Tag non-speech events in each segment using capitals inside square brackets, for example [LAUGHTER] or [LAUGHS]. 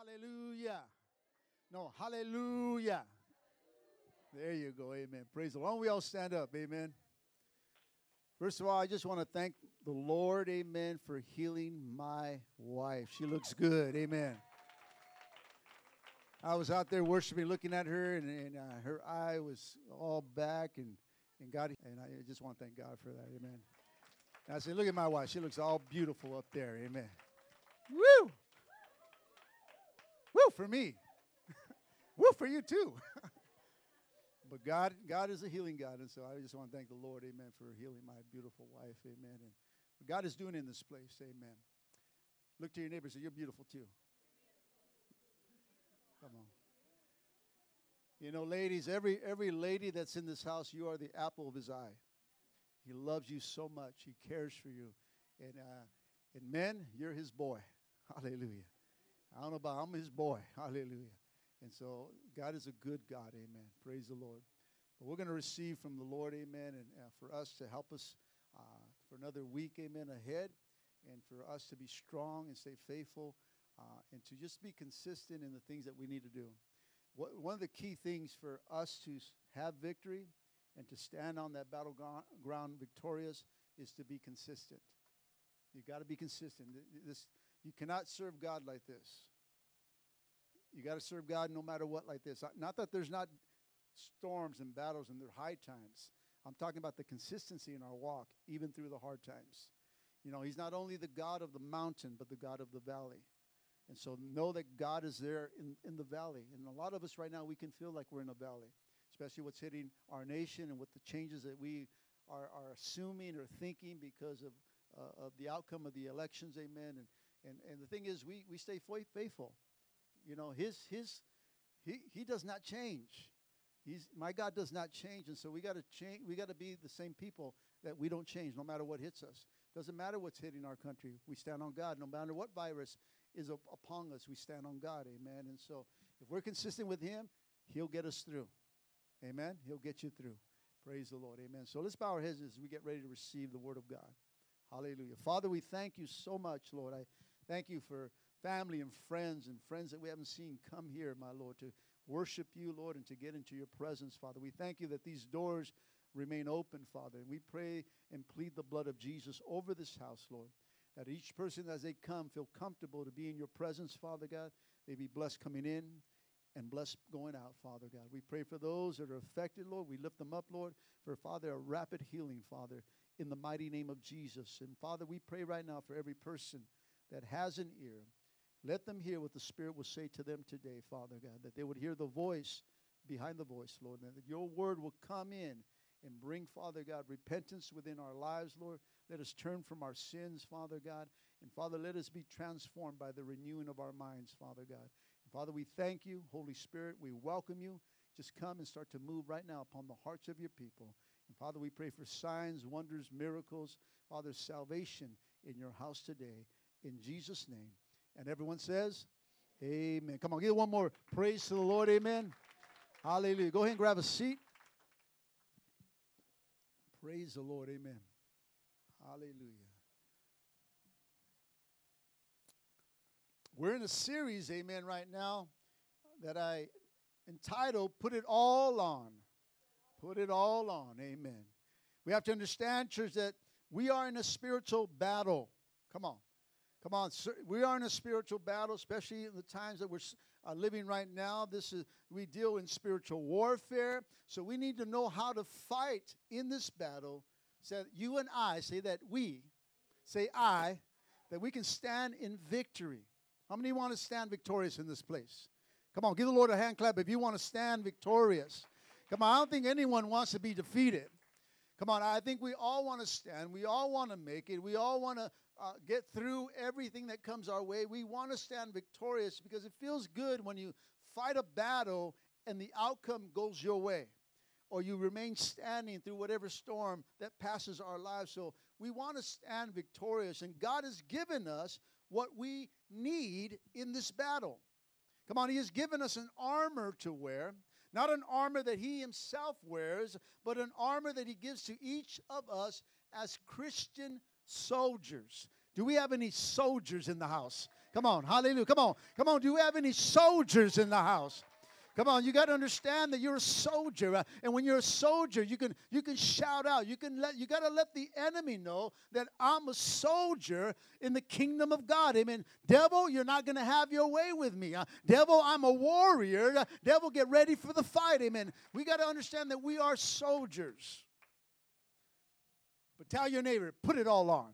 Hallelujah. No, hallelujah. There you go. Amen. Praise the Lord. Why we all stand up? Amen. First of all, I just want to thank the Lord, amen, for healing my wife. She looks good. Amen. I was out there worshiping, looking at her, and, and uh, her eye was all back, and, and God, and I just want to thank God for that. Amen. And I said, Look at my wife. She looks all beautiful up there. Amen. Woo! Woo for me. [LAUGHS] Woo for you too. [LAUGHS] but God, God is a healing God, and so I just want to thank the Lord, Amen, for healing my beautiful wife, Amen. And God is doing in this place, Amen. Look to your neighbor say, You're beautiful too. Come on. You know, ladies, every every lady that's in this house, you are the apple of his eye. He loves you so much. He cares for you. And uh, and men, you're his boy. [LAUGHS] Hallelujah. I don't know about I'm his boy. [LAUGHS] Hallelujah. And so God is a good God. Amen. Praise the Lord. But we're going to receive from the Lord. Amen. And uh, for us to help us uh, for another week. Amen. Ahead. And for us to be strong and stay faithful uh, and to just be consistent in the things that we need to do. What, one of the key things for us to have victory and to stand on that battleground victorious is to be consistent. You've got to be consistent. This you cannot serve God like this. You got to serve God no matter what like this. Not that there's not storms and battles and there are high times. I'm talking about the consistency in our walk, even through the hard times. You know, He's not only the God of the mountain, but the God of the valley. And so know that God is there in, in the valley. And a lot of us right now, we can feel like we're in a valley, especially what's hitting our nation and what the changes that we are, are assuming or thinking because of, uh, of the outcome of the elections. Amen. And and, and the thing is, we, we stay faithful. You know, his, his, he, he does not change. He's, my God does not change. And so we got to change. We got to be the same people that we don't change no matter what hits us. Doesn't matter what's hitting our country. We stand on God. No matter what virus is upon us, we stand on God. Amen. And so if we're consistent with him, he'll get us through. Amen. He'll get you through. Praise the Lord. Amen. So let's bow our heads as we get ready to receive the word of God. Hallelujah. Father, we thank you so much, Lord. I Thank you for family and friends and friends that we haven't seen come here, my Lord, to worship you, Lord, and to get into your presence, Father. We thank you that these doors remain open, Father. And we pray and plead the blood of Jesus over this house, Lord. That each person, as they come, feel comfortable to be in your presence, Father God. They be blessed coming in and blessed going out, Father God. We pray for those that are affected, Lord. We lift them up, Lord, for, Father, a rapid healing, Father, in the mighty name of Jesus. And, Father, we pray right now for every person that has an ear, let them hear what the Spirit will say to them today, Father God, that they would hear the voice behind the voice, Lord, and that your word will come in and bring, Father God, repentance within our lives, Lord. Let us turn from our sins, Father God. And Father, let us be transformed by the renewing of our minds, Father God. And Father, we thank you, Holy Spirit. We welcome you. Just come and start to move right now upon the hearts of your people. And Father, we pray for signs, wonders, miracles, Father, salvation in your house today in Jesus' name. And everyone says, Amen. Come on, give one more praise to the Lord. Amen. Hallelujah. Go ahead and grab a seat. Praise the Lord. Amen. Hallelujah. We're in a series, amen, right now that I entitled Put It All On. Put It All On. Amen. We have to understand, church, that we are in a spiritual battle. Come on. Come on, we are in a spiritual battle, especially in the times that we're uh, living right now. This is we deal in spiritual warfare, so we need to know how to fight in this battle. So you and I say that we, say I, that we can stand in victory. How many want to stand victorious in this place? Come on, give the Lord a hand clap if you want to stand victorious. Come on, I don't think anyone wants to be defeated. Come on, I think we all want to stand. We all want to make it. We all want to uh, get through everything that comes our way. We want to stand victorious because it feels good when you fight a battle and the outcome goes your way or you remain standing through whatever storm that passes our lives. So we want to stand victorious, and God has given us what we need in this battle. Come on, He has given us an armor to wear. Not an armor that he himself wears, but an armor that he gives to each of us as Christian soldiers. Do we have any soldiers in the house? Come on, hallelujah. Come on, come on. Do we have any soldiers in the house? Come on, you got to understand that you're a soldier, uh, and when you're a soldier, you can you can shout out. You can let you got to let the enemy know that I'm a soldier in the kingdom of God. Amen. Devil, you're not going to have your way with me. Uh, devil, I'm a warrior. Uh, devil, get ready for the fight. Amen. We got to understand that we are soldiers. But tell your neighbor, put it all on.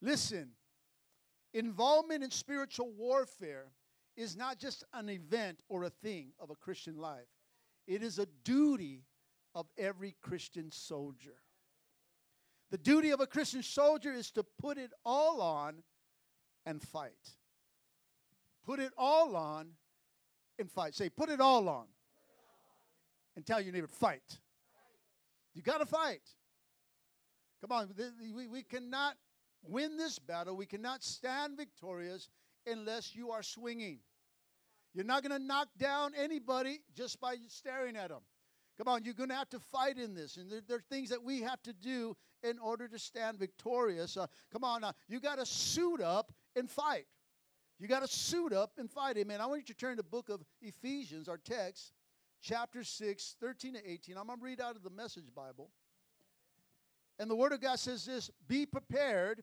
Listen, involvement in spiritual warfare is not just an event or a thing of a Christian life, it is a duty of every Christian soldier. The duty of a Christian soldier is to put it all on and fight. Put it all on and fight. Say, put it all on. And tell your neighbor, fight. You got to fight. Come on, we, we cannot win this battle. We cannot stand victorious unless you are swinging. You're not going to knock down anybody just by staring at them. Come on, you're going to have to fight in this. And there, there, are things that we have to do in order to stand victorious. Uh, come on, uh, you got to suit up and fight. You got to suit up and fight. Amen. I want you to turn to the book of Ephesians, our text, chapter 6, 13 to 18. I'm going to read out of the Message Bible. And the Word of God says this Be prepared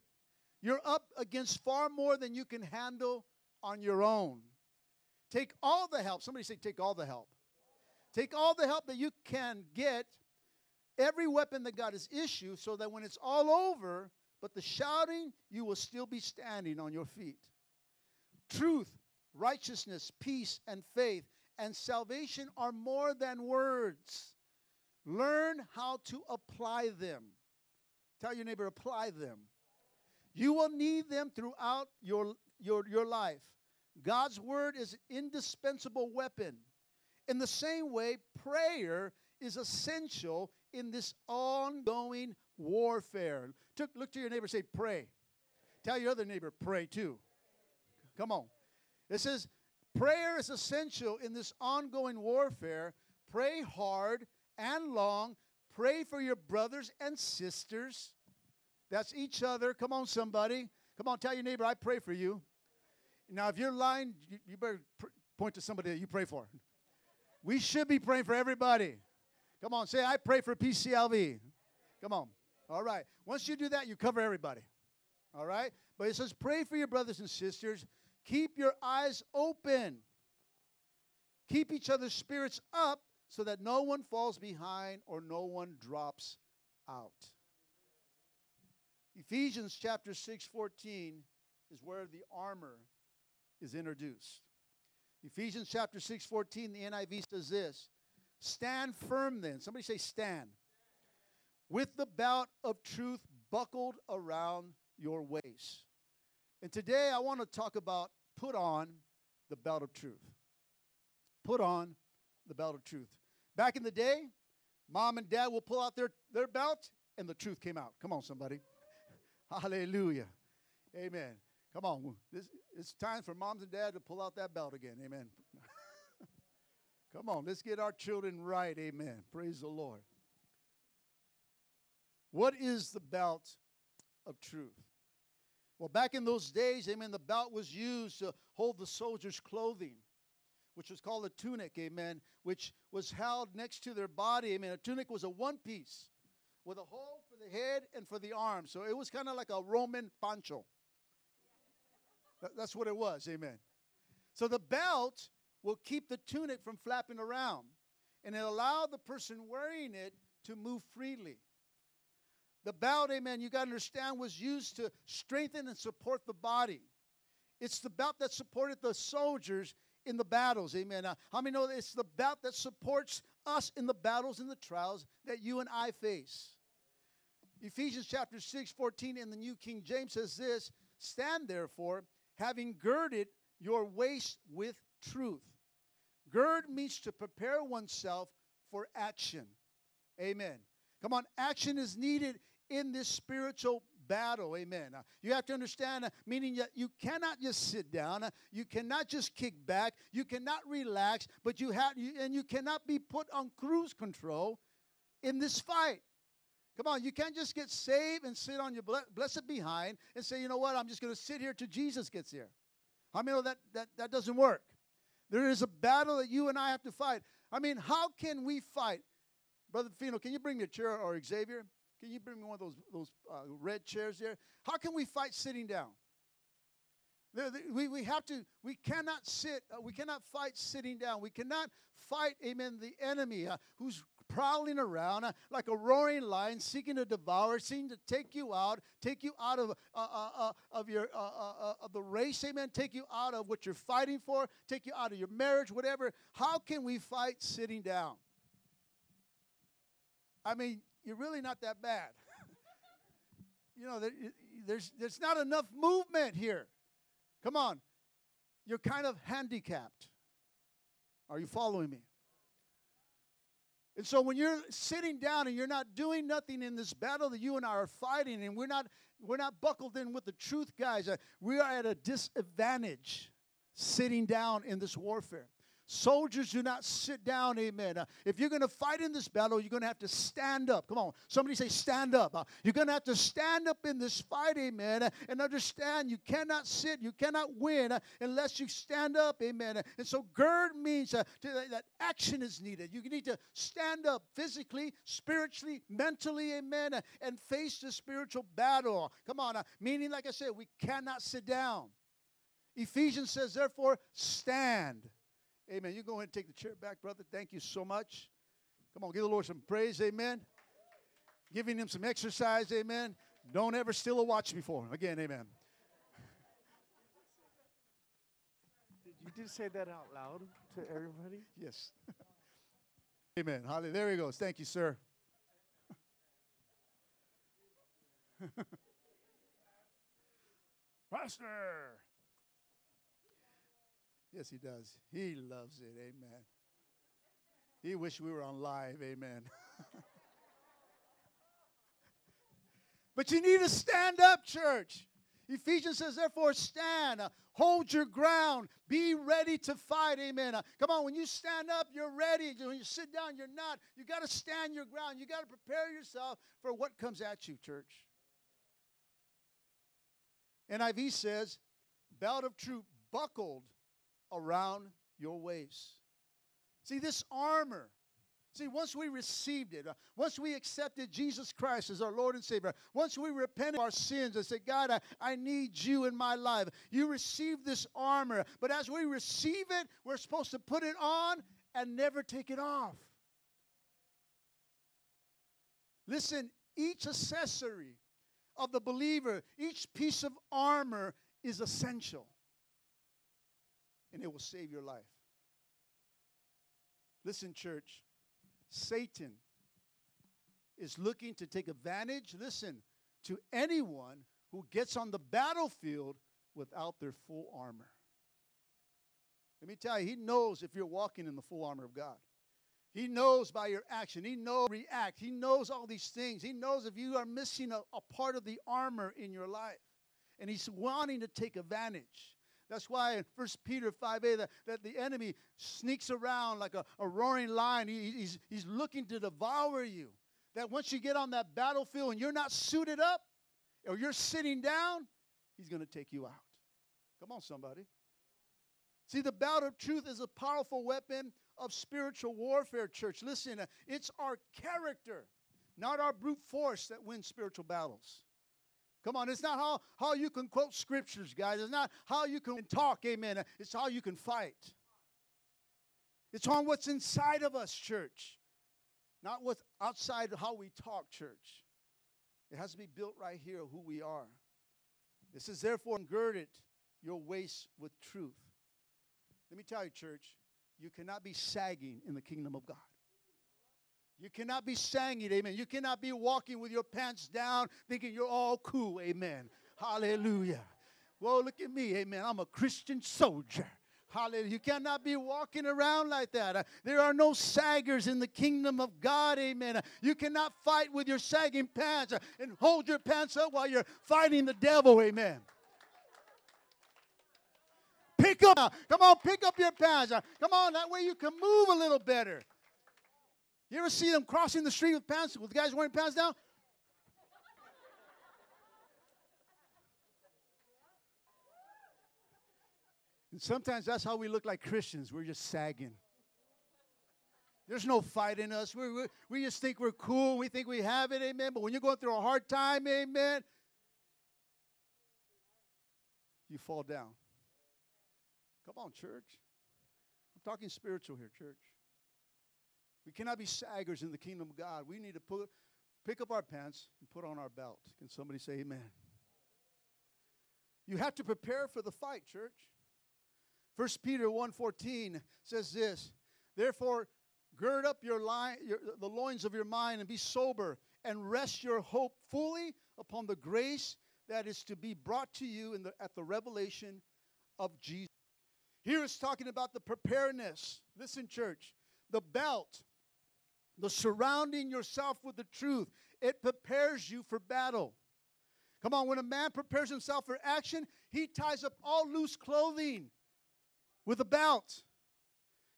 you're up against far more than you can handle on your own. Take all the help. Somebody say, take all the help. Take all the help that you can get, every weapon that God has issued, so that when it's all over, but the shouting, you will still be standing on your feet. Truth, righteousness, peace, and faith and salvation are more than words. Learn how to apply them. Tell your neighbor, apply them. You will need them throughout your, your, your life. God's word is an indispensable weapon. In the same way, prayer is essential in this ongoing warfare. look to your neighbor say, pray. Tell your other neighbor, pray too. Come on. It says, prayer is essential in this ongoing warfare. Pray hard and long. Pray for your brothers and sisters. That's each other. Come on, somebody. Come on, tell your neighbor, I pray for you. Now, if you're lying, you, you better pr- point to somebody that you pray for. We should be praying for everybody. Come on, say, I pray for PCLV. Come on. All right. Once you do that, you cover everybody. All right? But it says, pray for your brothers and sisters. Keep your eyes open. Keep each other's spirits up so that no one falls behind or no one drops out. Ephesians chapter 6, 14 is where the armor is introduced. Ephesians chapter 6, 14, the NIV says this Stand firm then. Somebody say, stand. With the belt of truth buckled around your waist. And today I want to talk about put on the belt of truth. Put on the belt of truth. Back in the day, mom and dad will pull out their, their belt and the truth came out. Come on, somebody. [LAUGHS] Hallelujah. Amen. Come on. This, it's time for moms and dads to pull out that belt again. Amen. [LAUGHS] Come on, let's get our children right. Amen. Praise the Lord. What is the belt of truth? Well, back in those days, amen, the belt was used to hold the soldier's clothing, which was called a tunic, amen, which was held next to their body. Amen. A tunic was a one piece with a hole for the head and for the arms. So it was kind of like a Roman poncho. That's what it was. Amen. So the belt will keep the tunic from flapping around and it allowed the person wearing it to move freely. The belt, amen, you got to understand, was used to strengthen and support the body. It's the belt that supported the soldiers in the battles, amen. Uh, how many know that it's the belt that supports us in the battles and the trials that you and I face? Ephesians chapter 6, 14 in the New King James says this Stand therefore, having girded your waist with truth. Gird means to prepare oneself for action. Amen. Come on, action is needed in this spiritual battle. Amen. Uh, you have to understand, uh, meaning that you cannot just sit down, uh, you cannot just kick back, you cannot relax, but you have, you, and you cannot be put on cruise control in this fight. Come on, you can't just get saved and sit on your blessed behind and say, you know what, I'm just going to sit here till Jesus gets here. I mean, that, that, that doesn't work. There is a battle that you and I have to fight. I mean, how can we fight? Brother Fino, can you bring me a chair or Xavier? Can you bring me one of those, those uh, red chairs there? How can we fight sitting down? We, we have to, we cannot sit, uh, we cannot fight sitting down. We cannot fight, amen, the enemy uh, who's prowling around uh, like a roaring lion, seeking to devour, seeking to take you out, take you out of, uh, uh, uh of, your, of the race, amen, take you out of what you're fighting for, take you out of your marriage, whatever. How can we fight sitting down? I mean, you're really not that bad. [LAUGHS] you know, there, there's, there's not enough movement here. Come on. You're kind of handicapped. Are you following me? And so when you're sitting down and you're not doing nothing in this battle that you and I are fighting, and we're not we're not buckled in with the truth, guys, uh, we are at a disadvantage sitting down in this warfare. Soldiers do not sit down, amen. Uh, if you're going to fight in this battle, you're going to have to stand up. Come on, somebody say, stand up. Uh, you're going to have to stand up in this fight, amen, uh, and understand you cannot sit, you cannot win uh, unless you stand up, amen. And so, gird means uh, to, that action is needed. You need to stand up physically, spiritually, mentally, amen, uh, and face the spiritual battle. Come on, meaning, like I said, we cannot sit down. Ephesians says, therefore, stand. Amen. You go ahead and take the chair back, brother. Thank you so much. Come on, give the Lord some praise. Amen. Giving him some exercise. Amen. Don't ever steal a watch before. him. Again, amen. Did you just say that out loud to everybody? Yes. [LAUGHS] amen. Holly, There he goes. Thank you, sir. [LAUGHS] Pastor. Yes, he does. He loves it. Amen. He wish we were on live. Amen. [LAUGHS] but you need to stand up, church. Ephesians says, therefore, stand, uh, hold your ground, be ready to fight. Amen. Uh, come on, when you stand up, you're ready. When you sit down, you're not. You got to stand your ground. You got to prepare yourself for what comes at you, church. NIV says, belt of truth buckled around your waist. See, this armor, see, once we received it, uh, once we accepted Jesus Christ as our Lord and Savior, once we repented of our sins and said, God, I, I need you in my life, you receive this armor. But as we receive it, we're supposed to put it on and never take it off. Listen, each accessory of the believer, each piece of armor is essential and it will save your life. Listen, church, Satan is looking to take advantage, listen, to anyone who gets on the battlefield without their full armor. Let me tell you, he knows if you're walking in the full armor of God. He knows by your action. He knows react. He knows all these things. He knows if you are missing a, a part of the armor in your life. And he's wanting to take advantage. That's why in 1 Peter 5a that, that the enemy sneaks around like a, a roaring lion. He, he's, he's looking to devour you. That once you get on that battlefield and you're not suited up or you're sitting down, he's going to take you out. Come on, somebody. See, the belt of truth is a powerful weapon of spiritual warfare, church. Listen, uh, it's our character, not our brute force, that wins spiritual battles. Come on, it's not how, how you can quote scriptures, guys. It's not how you can talk, amen. It's how you can fight. It's on what's inside of us, church. Not what's outside how we talk, church. It has to be built right here, who we are. This is therefore, girded your waist with truth. Let me tell you, church, you cannot be sagging in the kingdom of God. You cannot be singing, amen. You cannot be walking with your pants down thinking you're all cool, amen. Hallelujah. Well, look at me, amen. I'm a Christian soldier. Hallelujah. You cannot be walking around like that. Uh, there are no saggers in the kingdom of God. Amen. Uh, you cannot fight with your sagging pants uh, and hold your pants up while you're fighting the devil. Amen. Pick up. Come on, pick up your pants. Come on, that way you can move a little better. You ever see them crossing the street with pants, with guys wearing pants down? And sometimes that's how we look like Christians. We're just sagging. There's no fight in us. We, we, we just think we're cool. We think we have it. Amen. But when you're going through a hard time, amen, you fall down. Come on, church. I'm talking spiritual here, church. We cannot be saggers in the kingdom of God. We need to put, pick up our pants and put on our belt. Can somebody say amen? You have to prepare for the fight, church. 1 Peter 1:14 says this, therefore gird up your, line, your the loins of your mind and be sober and rest your hope fully upon the grace that is to be brought to you in the, at the revelation of Jesus. Here it's talking about the preparedness. Listen, church, the belt, the surrounding yourself with the truth, it prepares you for battle. Come on, when a man prepares himself for action, he ties up all loose clothing with a belt.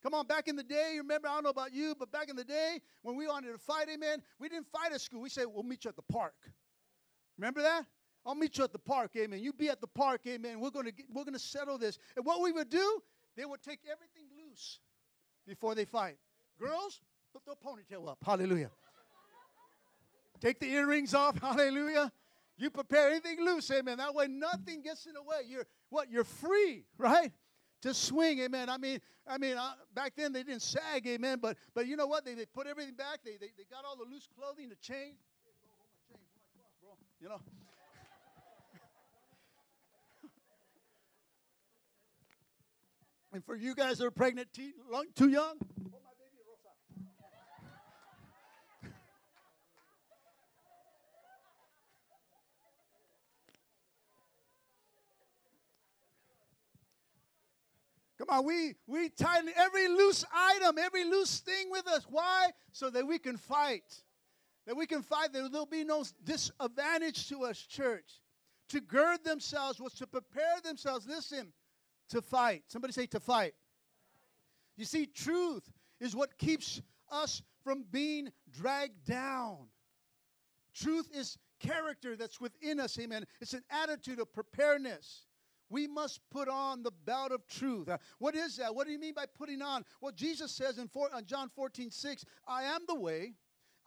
Come on, back in the day, remember, I don't know about you, but back in the day when we wanted to fight, amen, we didn't fight at school. We said, we'll meet you at the park. Remember that? I'll meet you at the park, amen. You be at the park, amen. We're going to we're going to settle this. And what we would do, they would take everything loose before they fight. Girls, put the ponytail up. Hallelujah. take the earrings off. Hallelujah. You prepare anything loose, amen. That way nothing gets in the way. You're what? You're free, right? To swing, amen. I mean, I mean, uh, back then they didn't sag, amen. But but you know what? They, they put everything back. They, they they got all the loose clothing, the chain. You know. [LAUGHS] and for you guys that are pregnant, too young, Come on, we, we tighten every loose item, every loose thing with us. Why? So that we can fight. That we can fight, that there'll be no disadvantage to us, church. To gird themselves was to prepare themselves, listen, to fight. Somebody say to fight. You see, truth is what keeps us from being dragged down. Truth is character that's within us, amen. It's an attitude of preparedness. We must put on the belt of truth. Uh, what is that? What do you mean by putting on? Well, Jesus says in four, uh, John 14, 6, I am the way,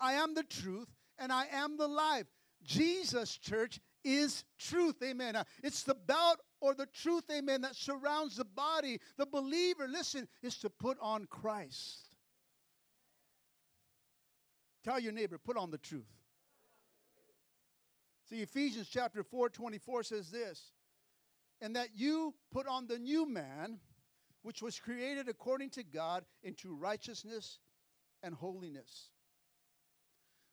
I am the truth, and I am the life. Jesus, church, is truth. Amen. Uh, it's the belt or the truth, amen, that surrounds the body. The believer, listen, is to put on Christ. Tell your neighbor, put on the truth. See, Ephesians chapter 4 24 says this and that you put on the new man, which was created according to God into righteousness and holiness.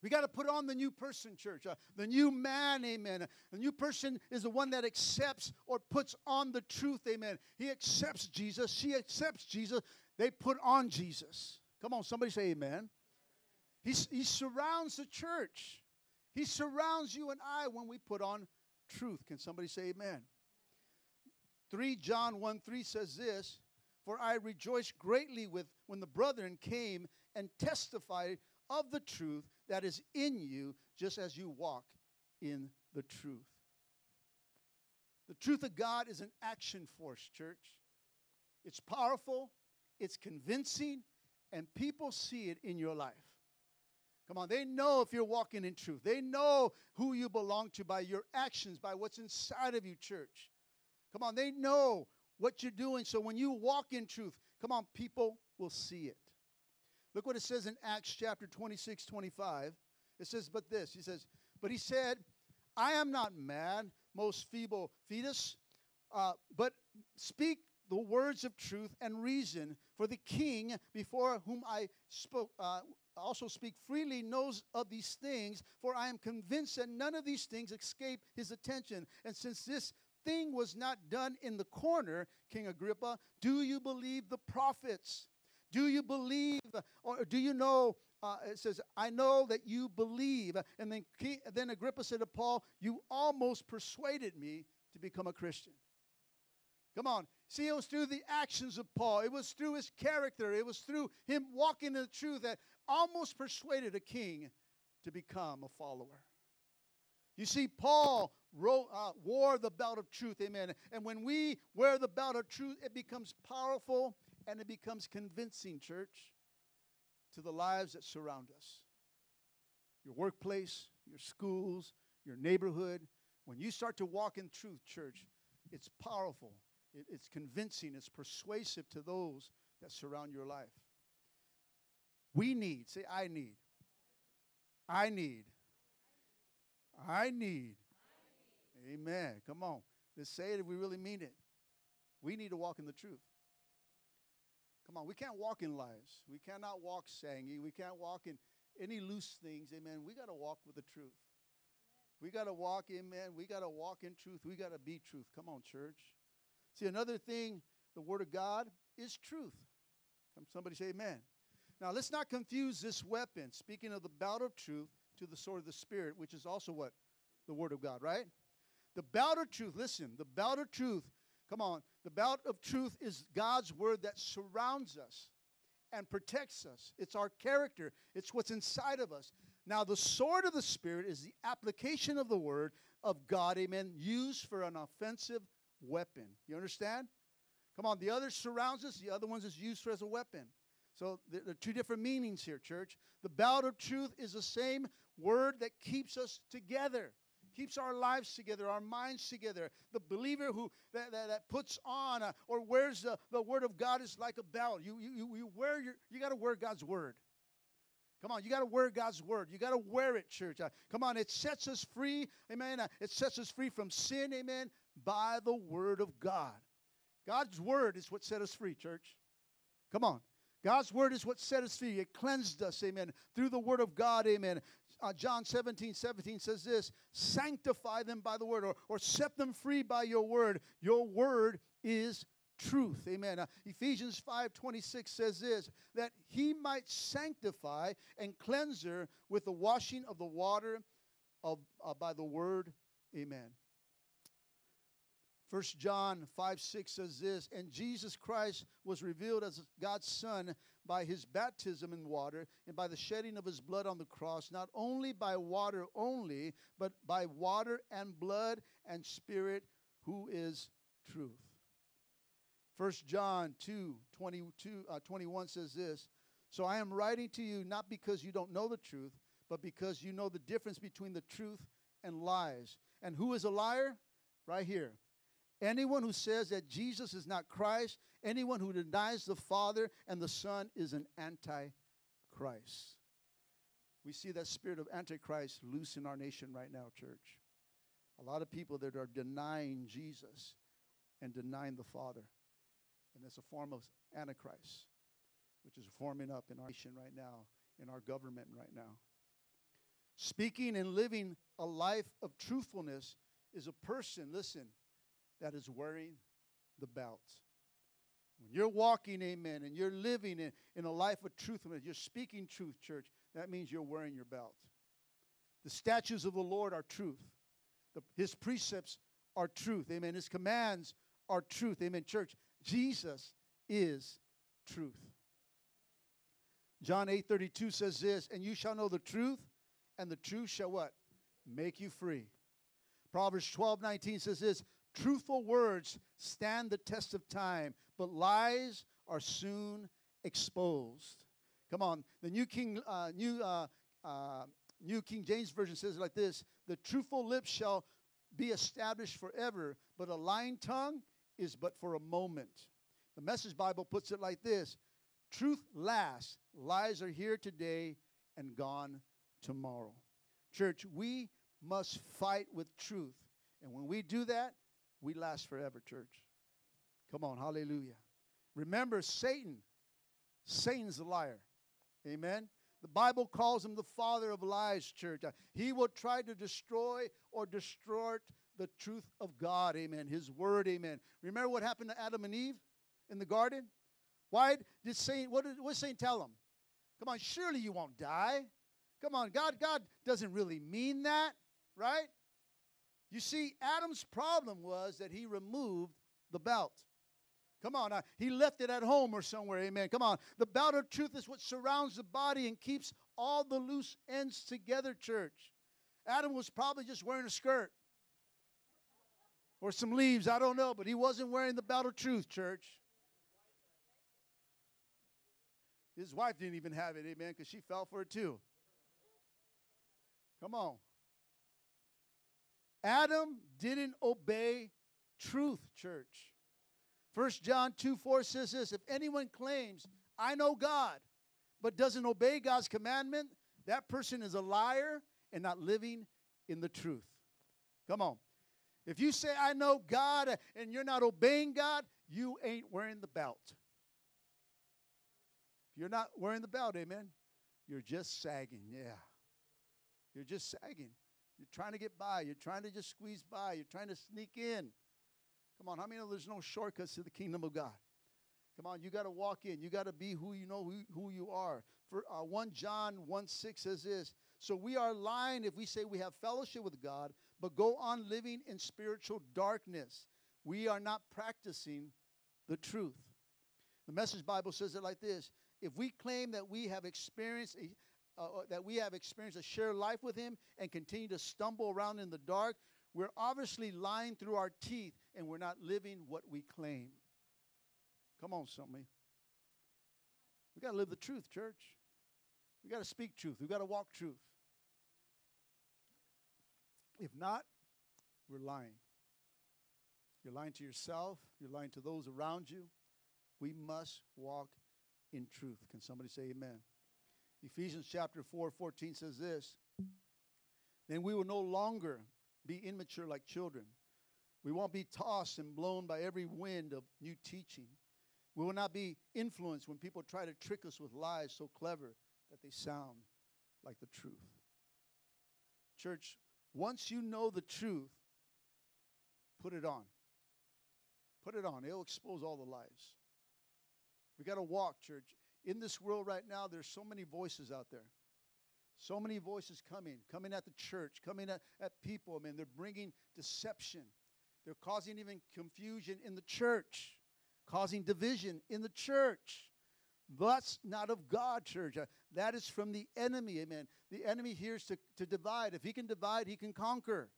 We got to put on the new person, church. Uh, the new man, amen. The new person is the one that accepts or puts on the truth, amen. He accepts Jesus. She accepts Jesus. They put on Jesus. Come on, somebody say amen. He's, he surrounds the church. He surrounds you and I when we put on truth. Can somebody say amen? 3 John 1 3 says this For I rejoiced greatly with when the brethren came and testified of the truth that is in you, just as you walk in the truth. The truth of God is an action force, church. It's powerful, it's convincing, and people see it in your life. Come on, they know if you're walking in truth. They know who you belong to by your actions, by what's inside of you, church. Come on, they know what you're doing. So when you walk in truth, come on, people will see it. Look what it says in Acts chapter 26, 25. It says, but this, he says, but he said, I am not mad, most feeble Festus, uh, but speak the words of truth and reason. For the king, before whom I spoke, uh, also speak freely, knows of these things. For I am convinced that none of these things escape his attention. And since this thing was not done in the corner, King Agrippa. Do you believe the prophets? Do you believe, or do you know? Uh, it says, I know that you believe. And then, then Agrippa said to Paul, You almost persuaded me to become a Christian. Come on. See, it was through the actions of Paul, it was through his character, it was through him walking in the truth that almost persuaded a king to become a follower. You see, Paul uh, wore the belt of truth, amen. And when we wear the belt of truth, it becomes powerful and it becomes convincing, church, to the lives that surround us. Your workplace, your schools, your neighborhood. When you start to walk in truth, church, it's powerful, it, it's convincing, it's persuasive to those that surround your life. We need, say, I need. I need. I need. Amen. Come on. Let's say it if we really mean it. We need to walk in the truth. Come on, we can't walk in lies. We cannot walk singing. We can't walk in any loose things. Amen. We got to walk with the truth. We got to walk, amen. We got to walk in truth. We got to be truth. Come on, church. See, another thing, the Word of God is truth. Come, somebody say amen. Now, let's not confuse this weapon, speaking of the belt of truth, to the sword of the Spirit, which is also what? The Word of God, right? The belt of truth, listen, the belt of truth, come on, the belt of truth is God's Word that surrounds us and protects us. It's our character, it's what's inside of us. Now, the sword of the Spirit is the application of the Word of God, amen, used for an offensive weapon. You understand? Come on, the other surrounds us, the other ones is used for as a weapon. So there are two different meanings here, church. The belt of truth is the same word that keeps us together, keeps our lives together, our minds together. The believer who that, that, that puts on uh, or wears the, the word of God is like a belt. You, you, you wear your, you got to wear God's word. Come on, you got to wear God's word. You got to wear it, church. Uh, come on, it sets us free, amen. Uh, it sets us free from sin, amen, by the word of God. God's word is what set us free, church. Come on. God's word is what set us free. It cleansed us, amen, through the word of God, amen. Uh, John 17, 17 says this sanctify them by the word, or, or set them free by your word. Your word is truth. Amen. Uh, Ephesians 5 26 says this that he might sanctify and cleanse her with the washing of the water of, uh, by the word. Amen. First John 5 6 says this, and Jesus Christ was revealed as God's Son by his baptism in water and by the shedding of his blood on the cross, not only by water only, but by water and blood and spirit, who is truth. First John 2 22, uh, 21 says this So I am writing to you not because you don't know the truth, but because you know the difference between the truth and lies. And who is a liar? Right here. Anyone who says that Jesus is not Christ, anyone who denies the Father and the Son is an antichrist. We see that spirit of antichrist loose in our nation right now, church. A lot of people that are denying Jesus and denying the Father. And it's a form of antichrist, which is forming up in our nation right now, in our government right now. Speaking and living a life of truthfulness is a person, listen, that is wearing the belt. When you're walking, amen, and you're living in, in a life of truth, you're speaking truth, church, that means you're wearing your belt. The statutes of the Lord are truth. The, his precepts are truth. Amen. His commands are truth. Amen. Church, Jesus is truth. John 8 32 says this, and you shall know the truth, and the truth shall what? Make you free. Proverbs 12 19 says this, Truthful words stand the test of time, but lies are soon exposed. Come on, the New King, uh, New, uh, uh, New King James Version says like this: The truthful lips shall be established forever, but a lying tongue is but for a moment. The Message Bible puts it like this: Truth lasts. Lies are here today and gone tomorrow. Church, we must fight with truth. And when we do that, we last forever, church. Come on, hallelujah. Remember, Satan, Satan's a liar. Amen. The Bible calls him the father of lies, church. He will try to destroy or distort the truth of God. Amen. His word. Amen. Remember what happened to Adam and Eve in the garden? Why did Satan, what did, what Satan tell them? Come on, surely you won't die. Come on, God, God doesn't really mean that, right? You see, Adam's problem was that he removed the belt. Come on, uh, he left it at home or somewhere, amen. Come on. The belt of truth is what surrounds the body and keeps all the loose ends together, church. Adam was probably just wearing a skirt or some leaves, I don't know, but he wasn't wearing the belt of truth, church. His wife didn't even have it, amen, because she fell for it too. Come on. Adam didn't obey truth, church. First John 2 4 says this If anyone claims, I know God, but doesn't obey God's commandment, that person is a liar and not living in the truth. Come on. If you say, I know God, and you're not obeying God, you ain't wearing the belt. If you're not wearing the belt, amen, you're just sagging. Yeah. You're just sagging. You're trying to get by. You're trying to just squeeze by. You're trying to sneak in. Come on, how many know there's no shortcuts to the kingdom of God? Come on, you got to walk in. You got to be who you know who, who you are. For uh, 1 John 1 6 says this So we are lying if we say we have fellowship with God, but go on living in spiritual darkness. We are not practicing the truth. The Message Bible says it like this If we claim that we have experienced a, uh, uh, that we have experienced a shared life with Him and continue to stumble around in the dark, we're obviously lying through our teeth and we're not living what we claim. Come on, somebody. We got to live the truth, church. We got to speak truth. We got to walk truth. If not, we're lying. You're lying to yourself, you're lying to those around you. We must walk in truth. Can somebody say amen? Ephesians chapter 4 14 says this Then we will no longer be immature like children. We won't be tossed and blown by every wind of new teaching. We will not be influenced when people try to trick us with lies so clever that they sound like the truth. Church, once you know the truth, put it on. Put it on. It'll expose all the lies. We got to walk, church. In this world right now, there's so many voices out there. So many voices coming, coming at the church, coming at, at people. I mean, they're bringing deception. They're causing even confusion in the church, causing division in the church. That's not of God, church. Uh, that is from the enemy, amen. The enemy here is to, to divide. If he can divide, he can conquer.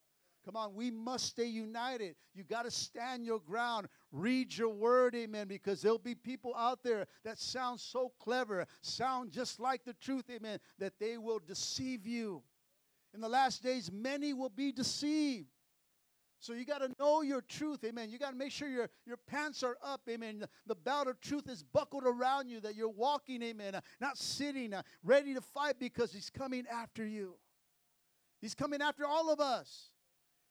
Come on, we must stay united. You got to stand your ground. Read your word, amen, because there'll be people out there that sound so clever, sound just like the truth, amen, that they will deceive you. In the last days, many will be deceived. So you got to know your truth, amen. You got to make sure your, your pants are up, amen. The, belt of truth is buckled around you, that you're walking, amen, uh, not sitting, uh, ready to fight because he's coming after you. He's coming after all of us.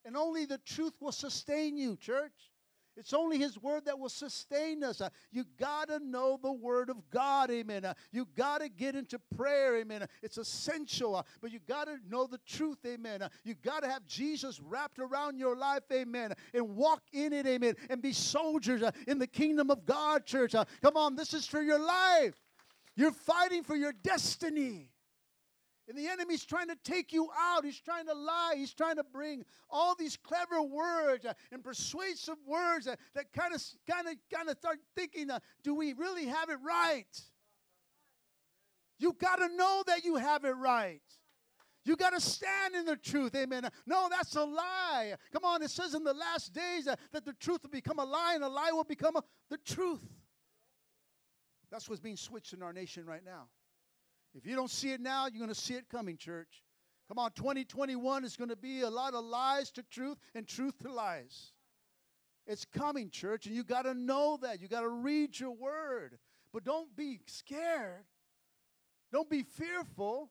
And only the truth will sustain you, church. It's only His Word that will sustain us. Uh, you got to know the Word of God, amen. Uh, you got to get into prayer, amen. Uh, it's essential, but you got to know the truth, amen. You got to have Jesus wrapped around your life, amen, and walk in it, amen, and be soldiers in the kingdom of God, church. come on, this is for your life. You're fighting for your destiny. And the enemy's trying to take you out. He's trying to lie. He's trying to bring all these clever words uh, and persuasive words uh, that kind of, kind of, kind of start thinking, uh, do we really have it right? You got to know that you have it right. You got to stand in the truth. Amen. No, that's a lie. Come on, it says in the last days that the truth will become a lie and a lie will become a, the truth. That's what's being switched in our nation right now. If you don't see it now, you're going to see it coming, church. Come on, 2021 is going to be a lot of lies to truth and truth to lies. It's coming, church, and you got to know that. You got to read your word. But don't be scared. Don't be fearful.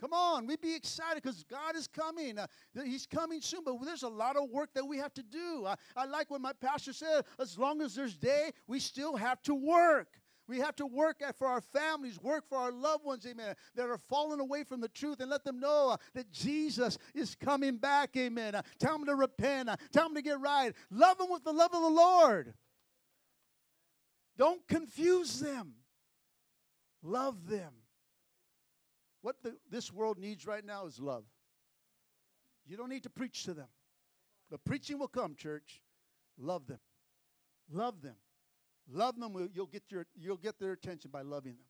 Come on, we be excited because God is coming. Uh, he's coming soon, but there's a lot of work that we have to do. I, I like what my pastor said as long as there's day, we still have to work. We have to work for our families, work for our loved ones, amen, that are falling away from the truth and let them know uh, that Jesus is coming back, amen. Uh, tell them to repent, uh, tell them to get right. Love them with the love of the Lord. Don't confuse them, love them. What the, this world needs right now is love. You don't need to preach to them. The preaching will come, church. Love them. Love them. Love them, you'll get, your, you'll get their attention by loving them.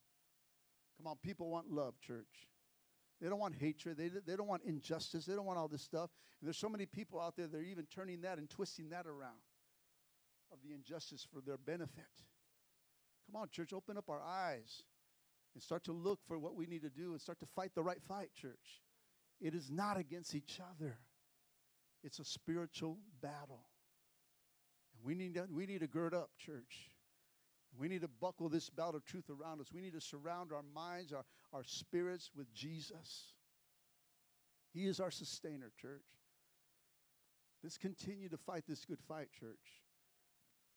Come on, people want love, church. They don't want hatred. They, they don't want injustice. They don't want all this stuff. And there's so many people out there that are even turning that and twisting that around of the injustice for their benefit. Come on, church, open up our eyes and start to look for what we need to do and start to fight the right fight, church. It is not against each other, it's a spiritual battle. And we need to, we need to gird up, church. We need to buckle this belt of truth around us. We need to surround our minds, our, our spirits with Jesus. He is our sustainer, church. Let's continue to fight this good fight, church.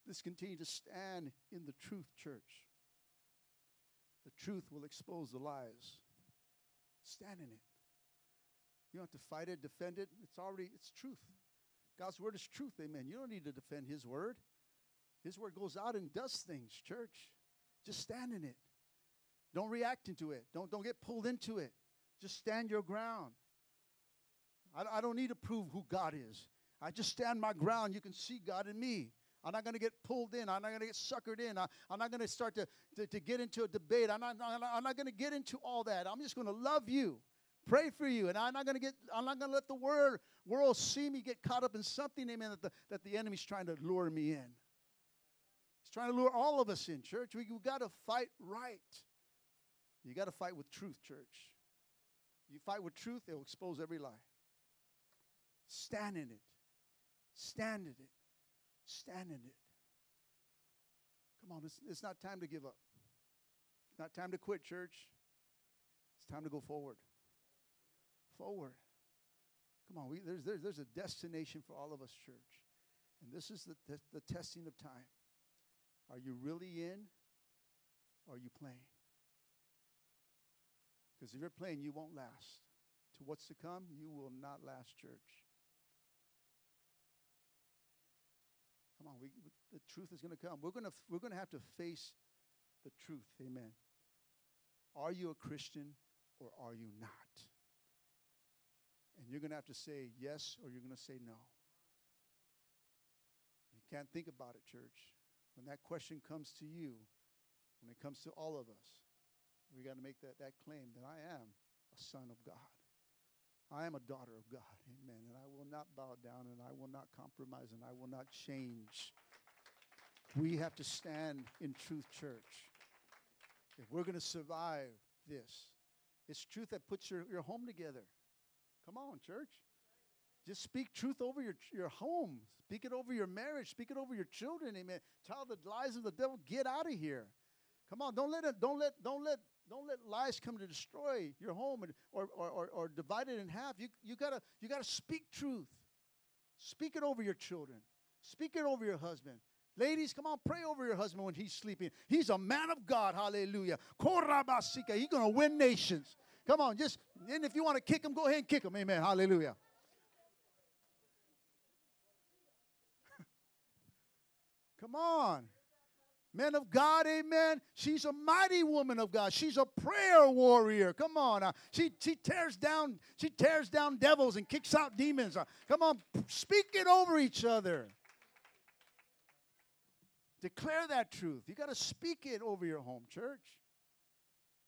Let's continue to stand in the truth, church. The truth will expose the lies. Stand in it. You don't have to fight it, defend it. It's already, it's truth. God's word is truth, amen. You don't need to defend his word. His word goes out and does things, church. Just stand in it. Don't react into it. Don't, don't get pulled into it. Just stand your ground. I, I don't need to prove who God is. I just stand my ground. You can see God in me. I'm not going to get pulled in. I'm not going to get suckered in. I, am not going to start to, to, get into a debate. I'm not, I'm not going to get into all that. I'm just going to love you, pray for you, and I'm not going to get. I'm not going to let the world world see me get caught up in something, amen, that the, that the enemy's trying to lure me in. Trying to lure all of us in, church. We, we got to fight right. You got to fight with truth, church. You fight with truth, it'll expose every lie. Stand in it. Stand in it. Stand in it. Come on, it's, it's not time to give up. It's not time to quit, church. It's time to go forward. Forward. Come on, we, there's, there's, there's a destination for all of us, church. And this is the, the, the testing of time. Are you really in or are you playing? Because if you're playing, you won't last. To what's to come, you will not last, church. Come on, we, the truth is going to come. We're going we're going to have to face the truth. Amen. Are you a Christian or are you not? And you're going to have to say yes or you're going to say no. You can't think about it, church. When that question comes to you, when it comes to all of us, we got to make that, that claim that I am a son of God. I am a daughter of God. Amen. And I will not bow down and I will not compromise and I will not change. We have to stand in truth, church. If we're going to survive this, it's truth that puts your, your home together. Come on, church. Just speak truth over your, your home. Speak it over your marriage. Speak it over your children. Amen. Tell the lies of the devil, get out of here. Come on, don't let it, don't let, don't let don't let lies come to destroy your home and, or, or, or, or divide it in half. You, you gotta you gotta speak truth. Speak it over your children. Speak it over your husband. Ladies, come on, pray over your husband when he's sleeping. He's a man of God. Hallelujah. Korabasika. He's gonna win nations. Come on, just and if you want to kick him, go ahead and kick him. Amen. Hallelujah. Come on. Men of God, amen. She's a mighty woman of God. She's a prayer warrior. Come on. Uh, she, she tears down, she tears down devils and kicks out demons. Uh, come on, speak it over each other. Declare that truth. You got to speak it over your home, church.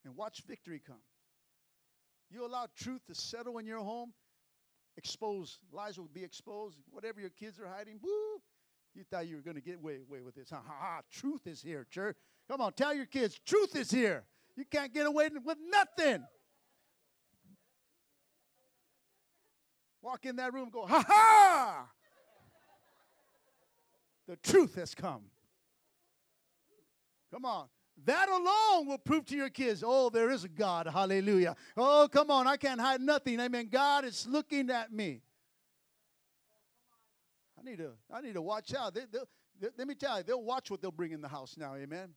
And watch victory come. You allow truth to settle in your home, expose, lies will be exposed. Whatever your kids are hiding, woo, you thought you were going to get away, away with this. Ha, ha, ha. Truth is here, church. Come on, tell your kids, truth is here. You can't get away with nothing. Walk in that room go, ha ha! The truth has come. Come on. That alone will prove to your kids, oh, there is a God. Hallelujah. Oh, come on. I can't hide nothing. Amen. God is looking at me need to, I need to watch out. They, they, let me tell you, they'll watch what they'll bring in the house now. Amen.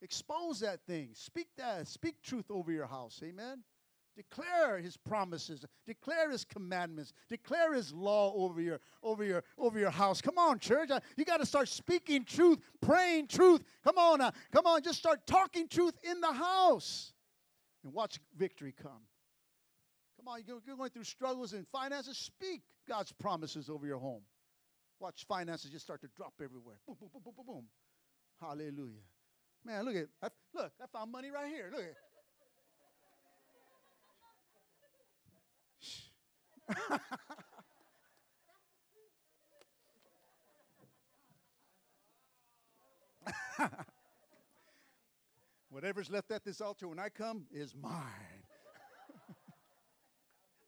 Expose that thing. Speak that. Speak truth over your house. Amen. Declare his promises. Declare his commandments. Declare his law over your over your over your house. Come on, church. Uh, you got to start speaking truth, praying truth. Come on, uh, come on. Just start talking truth in the house, and watch victory come. Come on, you're going through struggles in finances. Speak God's promises over your home. Watch finances just start to drop everywhere. Boom, boom, boom, boom, boom, boom. Hallelujah. Man, look at I, look, I found money right here. Look at [LAUGHS] Whatever's left at this altar when I come is mine. [LAUGHS]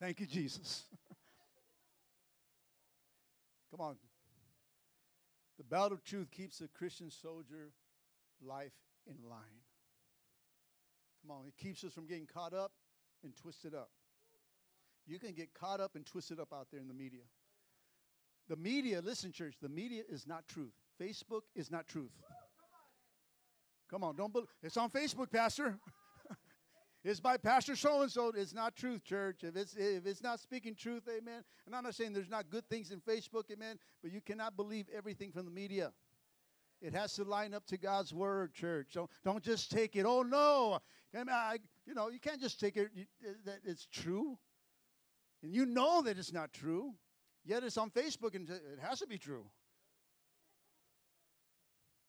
Thank you, Jesus. [LAUGHS] come on. The belt of truth keeps the Christian soldier life in line. Come on, it keeps us from getting caught up and twisted up. You can get caught up and twisted up out there in the media. The media, listen, church, the media is not truth. Facebook is not truth. Come on, don't believe. It's on Facebook, Pastor. [LAUGHS] it's by Pastor so and so. It's not truth, church. If it's if it's not speaking truth, amen. And I'm not saying there's not good things in Facebook, amen. But you cannot believe everything from the media. It has to line up to God's word, church. Don't don't just take it. Oh no, I, you know you can't just take it uh, that it's true, and you know that it's not true. Yet it's on Facebook and it has to be true.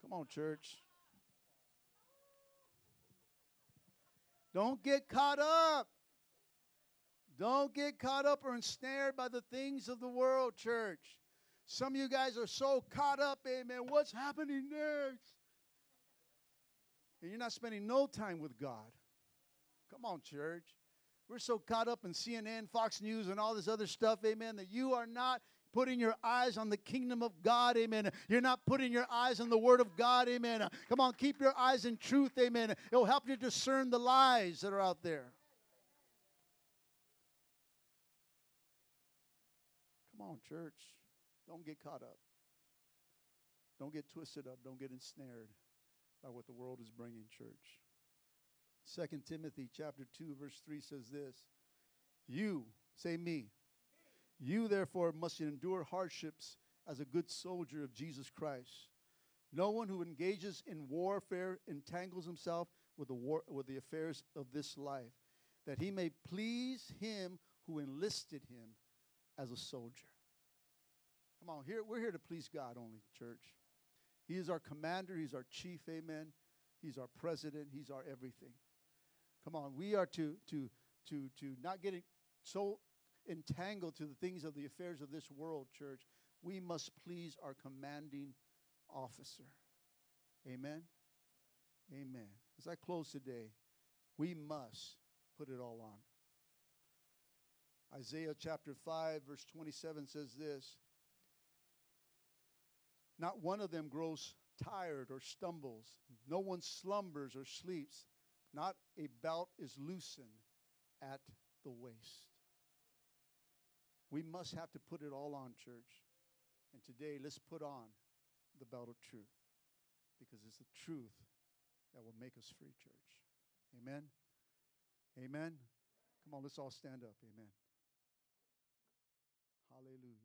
Come on, church. Don't get caught up. Don't get caught up or ensnared by the things of the world, church. Some of you guys are so caught up, amen. What's happening next? And you're not spending no time with God. Come on, church. We're so caught up in CNN, Fox News, and all this other stuff, amen, that you are not putting your eyes on the kingdom of God, amen. You're not putting your eyes on the word of God, amen. Come on, keep your eyes in truth, amen. It'll help you discern the lies that are out there. Come on, church. Don't get caught up. Don't get twisted up. Don't get ensnared by what the world is bringing, church. Second Timothy chapter 2 verse 3 says this. You, say me, you, therefore, must endure hardships as a good soldier of Jesus Christ. No one who engages in warfare entangles himself with the, war, with the affairs of this life, that he may please him who enlisted him as a soldier. Come on, here, we're here to please God only, church. He is our commander, He's our chief, amen. He's our president, He's our everything. Come on, we are to, to, to, to not get so entangled to the things of the affairs of this world, church. We must please our commanding officer. Amen. Amen. As I close today, we must put it all on. Isaiah chapter 5, verse 27 says this Not one of them grows tired or stumbles, no one slumbers or sleeps, not a belt is loosened at the waist. We must have to put it all on, church. And today, let's put on the belt of truth because it's the truth that will make us free, church. Amen. Amen. Come on, let's all stand up. Amen. Hallelujah.